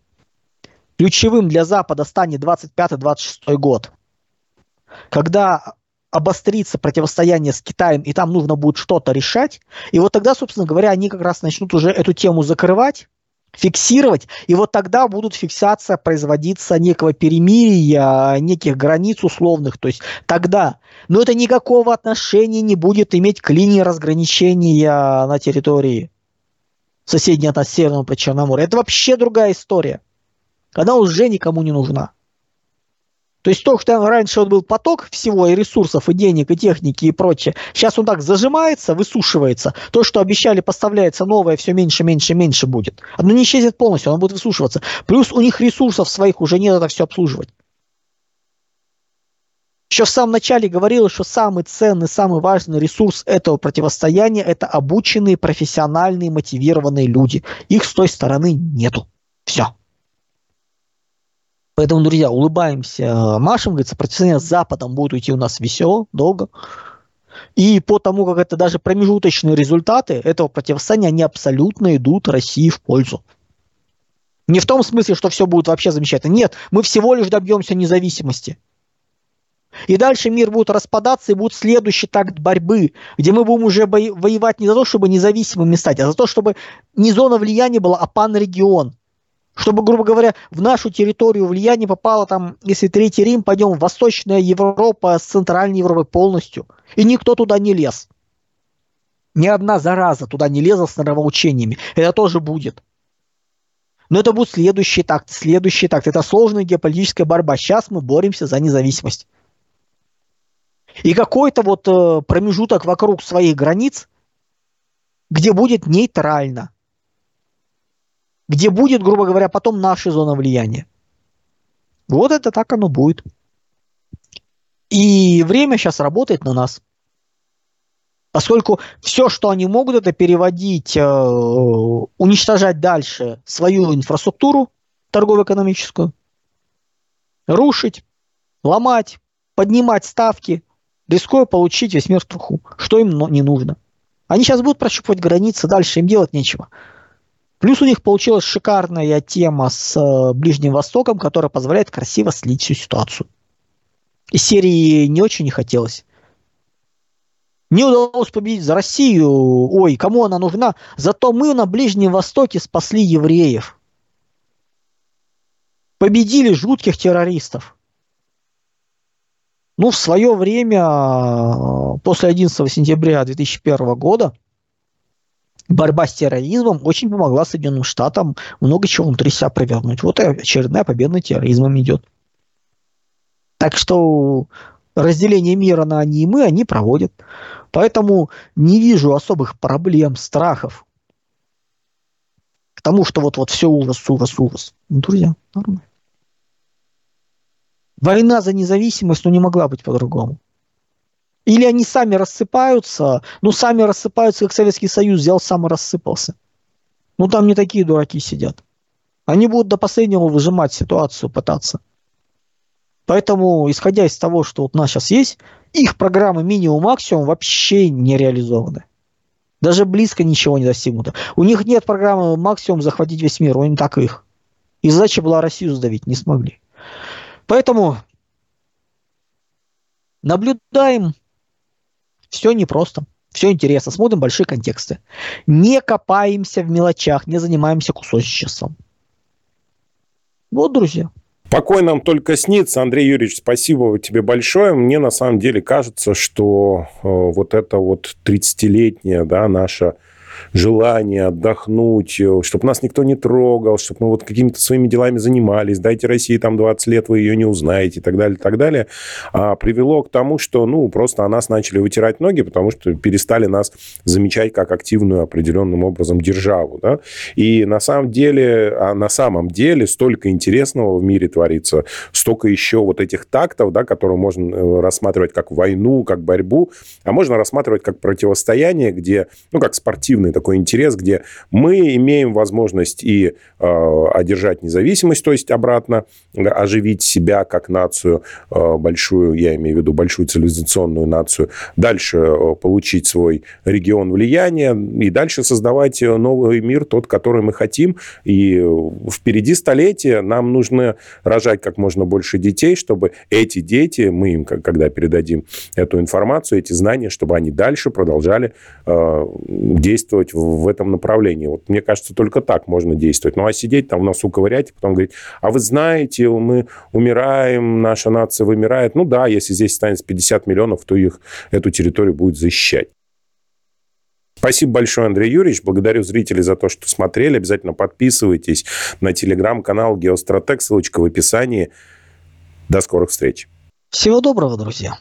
Ключевым для Запада станет 25-26 год, когда обострится противостояние с Китаем, и там нужно будет что-то решать. И вот тогда, собственно говоря, они как раз начнут уже эту тему закрывать, фиксировать, и вот тогда будут фиксация производиться некого перемирия, неких границ условных, то есть тогда. Но это никакого отношения не будет иметь к линии разграничения на территории соседней от нас Северного Причерноморья. Это вообще другая история. Она уже никому не нужна. То есть то, что раньше вот был поток всего и ресурсов, и денег, и техники, и прочее, сейчас он так зажимается, высушивается. То, что обещали, поставляется новое, все меньше, меньше, меньше будет. Оно не исчезнет полностью, оно будет высушиваться. Плюс у них ресурсов своих уже нет это все обслуживать. Еще в самом начале говорилось, что самый ценный, самый важный ресурс этого противостояния – это обученные, профессиональные, мотивированные люди. Их с той стороны нету. Все. Поэтому, друзья, улыбаемся, машем, говорится, противостояние с Западом будет идти у нас весело, долго. И по тому, как это даже промежуточные результаты этого противостояния, они абсолютно идут России в пользу. Не в том смысле, что все будет вообще замечательно. Нет, мы всего лишь добьемся независимости. И дальше мир будет распадаться, и будет следующий такт борьбы, где мы будем уже воевать не за то, чтобы независимыми стать, а за то, чтобы не зона влияния была, а пан-регион чтобы, грубо говоря, в нашу территорию влияние попало там, если Третий Рим, пойдем Восточная Европа с Центральной Европой полностью, и никто туда не лез. Ни одна зараза туда не лезла с нравоучениями. Это тоже будет. Но это будет следующий такт, следующий такт. Это сложная геополитическая борьба. Сейчас мы боремся за независимость. И какой-то вот э, промежуток вокруг своих границ, где будет нейтрально где будет, грубо говоря, потом наша зона влияния. Вот это так оно будет. И время сейчас работает на нас. Поскольку все, что они могут, это переводить, э, уничтожать дальше свою инфраструктуру торгово-экономическую, рушить, ломать, поднимать ставки, рискуя получить весь мир в труху, что им не нужно. Они сейчас будут прощупывать границы, дальше им делать нечего. Плюс у них получилась шикарная тема с э, Ближним Востоком, которая позволяет красиво слить всю ситуацию. Из серии не очень не хотелось. Не удалось победить за Россию. Ой, кому она нужна? Зато мы на Ближнем Востоке спасли евреев. Победили жутких террористов. Ну, в свое время, после 11 сентября 2001 года, борьба с терроризмом очень помогла Соединенным Штатам много чего внутри себя провернуть. Вот очередная победа над терроризмом идет. Так что разделение мира на они и мы они проводят. Поэтому не вижу особых проблем, страхов к тому, что вот-вот все ужас, ужас, ужас. Ну, друзья, нормально. Война за независимость, ну, не могла быть по-другому. Или они сами рассыпаются, ну, сами рассыпаются, как Советский Союз взял, сам рассыпался. Ну, там не такие дураки сидят. Они будут до последнего выжимать ситуацию, пытаться. Поэтому, исходя из того, что вот у нас сейчас есть, их программы минимум-максимум вообще не реализованы. Даже близко ничего не достигнуто. У них нет программы максимум захватить весь мир, у них так их. И задача была Россию сдавить, не смогли. Поэтому наблюдаем. Все непросто. Все интересно. Смотрим большие контексты. Не копаемся в мелочах, не занимаемся кусочничеством. Вот, друзья. Покой нам только снится. Андрей Юрьевич, спасибо тебе большое. Мне на самом деле кажется, что э, вот это вот 30-летняя да, наша желание отдохнуть, э, чтобы нас никто не трогал, чтобы мы вот какими-то своими делами занимались, дайте России там 20 лет, вы ее не узнаете и так далее, и так далее, а, привело к тому, что, ну, просто о нас начали вытирать ноги, потому что перестали нас замечать как активную определенным образом державу, да, и на самом деле, а на самом деле столько интересного в мире творится, столько еще вот этих тактов, да, которые можно э, рассматривать как войну, как борьбу, а можно рассматривать как противостояние, где, ну, как спортивный такой интерес, где мы имеем возможность и э, одержать независимость, то есть обратно оживить себя как нацию э, большую, я имею в виду большую цивилизационную нацию, дальше э, получить свой регион влияния и дальше создавать новый мир, тот, который мы хотим. И впереди столетия нам нужно рожать как можно больше детей, чтобы эти дети, мы им, когда передадим эту информацию, эти знания, чтобы они дальше продолжали э, действовать действовать в, этом направлении. Вот мне кажется, только так можно действовать. Ну, а сидеть там носу ковырять и потом говорить, а вы знаете, мы умираем, наша нация вымирает. Ну да, если здесь станет 50 миллионов, то их эту территорию будет защищать. Спасибо большое, Андрей Юрьевич. Благодарю зрителей за то, что смотрели. Обязательно подписывайтесь на телеграм-канал Геостратег. Ссылочка в описании. До скорых встреч. Всего доброго, друзья.